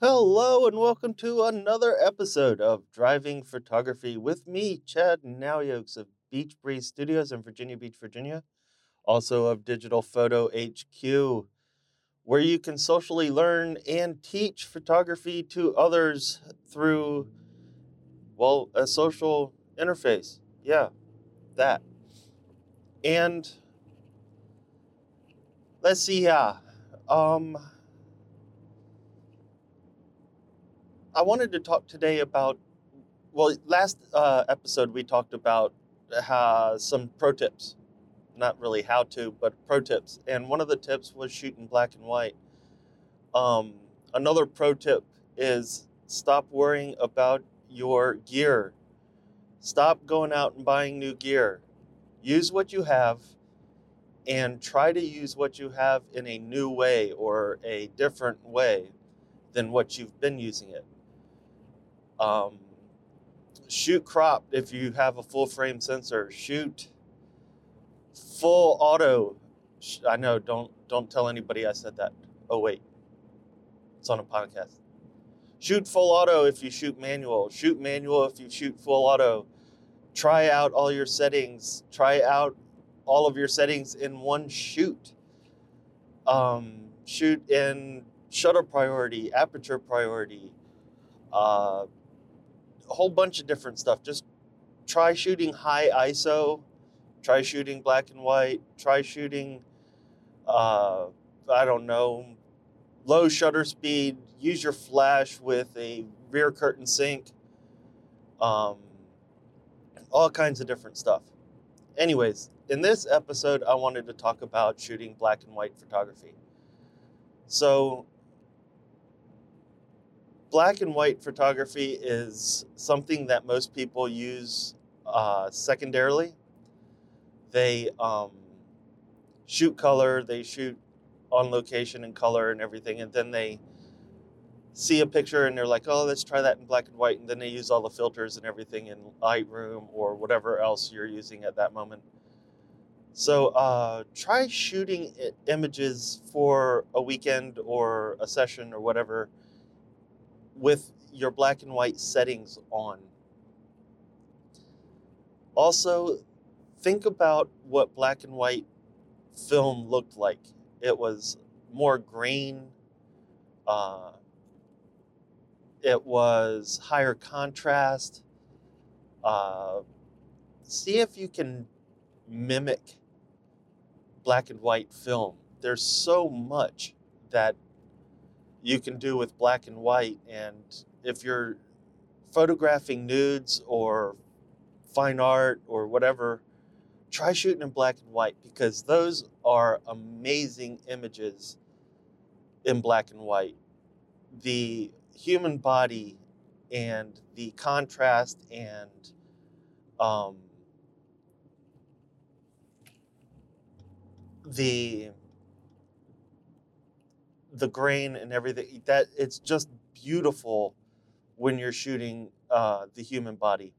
Hello and welcome to another episode of Driving Photography with me, Chad Nowyokes of Beach Breeze Studios in Virginia Beach, Virginia, also of Digital Photo HQ, where you can socially learn and teach photography to others through, well, a social interface. Yeah, that. And let's see, yeah. Um, I wanted to talk today about. Well, last uh, episode we talked about uh, some pro tips. Not really how to, but pro tips. And one of the tips was shooting black and white. Um, another pro tip is stop worrying about your gear. Stop going out and buying new gear. Use what you have and try to use what you have in a new way or a different way than what you've been using it. Um, shoot crop if you have a full frame sensor. Shoot full auto. I know. Don't don't tell anybody I said that. Oh wait, it's on a podcast. Shoot full auto if you shoot manual. Shoot manual if you shoot full auto. Try out all your settings. Try out all of your settings in one shoot. Um, shoot in shutter priority, aperture priority, uh, a whole bunch of different stuff. Just try shooting high ISO, try shooting black and white, try shooting, uh, I don't know, low shutter speed. Use your flash with a rear curtain sync. Um, all kinds of different stuff. Anyways, in this episode, I wanted to talk about shooting black and white photography. So, black and white photography is something that most people use uh, secondarily. They um, shoot color, they shoot on location in color and everything, and then they see a picture and they're like, oh, let's try that in black and white. And then they use all the filters and everything in Lightroom or whatever else you're using at that moment. So uh, try shooting images for a weekend or a session or whatever with your black and white settings on. Also, think about what black and white film looked like. It was more grain, uh, it was higher contrast. Uh, see if you can mimic black and white film. There's so much that you can do with black and white. And if you're photographing nudes or fine art or whatever, try shooting in black and white because those are amazing images in black and white. The human body and the contrast and um, the the grain and everything that it's just beautiful when you're shooting uh, the human body.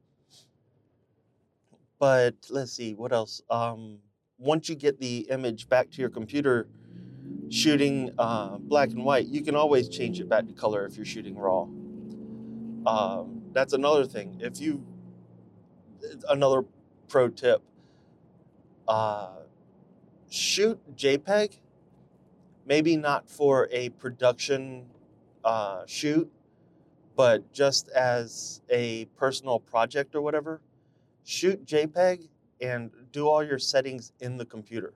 But let's see what else? Um, once you get the image back to your computer shooting uh, black and white you can always change it back to color if you're shooting raw. Um, that's another thing. If you another pro tip uh, shoot jpeg maybe not for a production uh, shoot, but just as a personal project or whatever, shoot JPEG and do all your settings in the computer.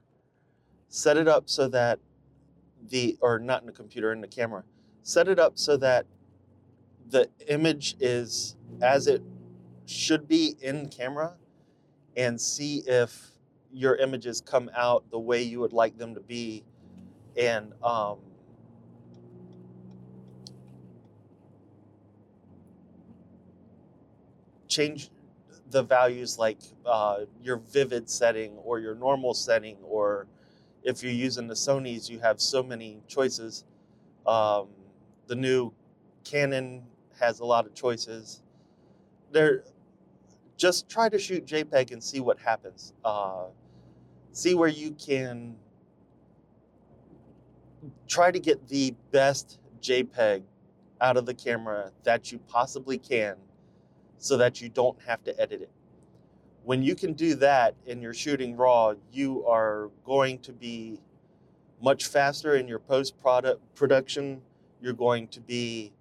Set it up so that the, or not in the computer, in the camera, set it up so that the image is as it should be in camera and see if your images come out the way you would like them to be and um, change the values like uh, your vivid setting or your normal setting or if you're using the Sony's you have so many choices. Um, the new Canon has a lot of choices. There just try to shoot JPEG and see what happens. Uh, see where you can try to get the best JPEG out of the camera that you possibly can so that you don't have to edit it. When you can do that and you're shooting raw, you are going to be much faster in your post product production. You're going to be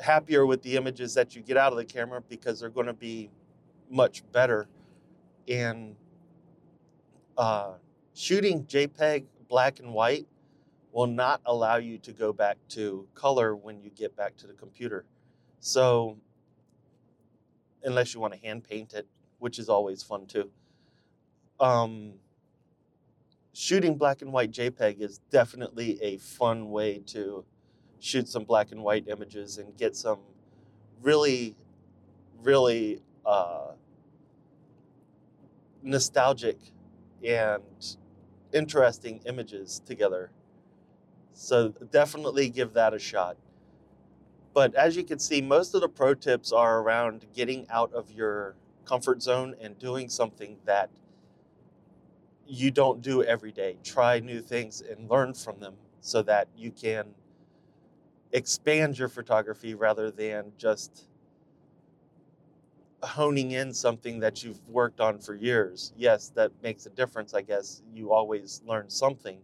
happier with the images that you get out of the camera because they're going to be much better. And uh, shooting JPEG black and white will not allow you to go back to color when you get back to the computer. So, unless you want to hand paint it, which is always fun too. Um, shooting black and white JPEG is definitely a fun way to shoot some black and white images and get some really, really uh, nostalgic and interesting images together. So definitely give that a shot. But as you can see, most of the pro tips are around getting out of your comfort zone and doing something that you don't do every day. Try new things and learn from them so that you can expand your photography rather than just honing in something that you've worked on for years. Yes, that makes a difference, I guess. You always learn something,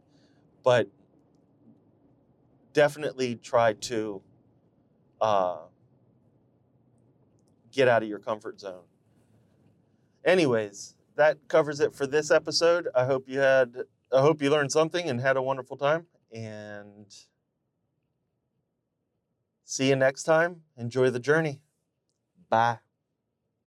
but definitely try to uh, get out of your comfort zone. Anyways, that covers it for this episode. I hope you had I hope you learned something and had a wonderful time and see you next time. Enjoy the journey. Bye.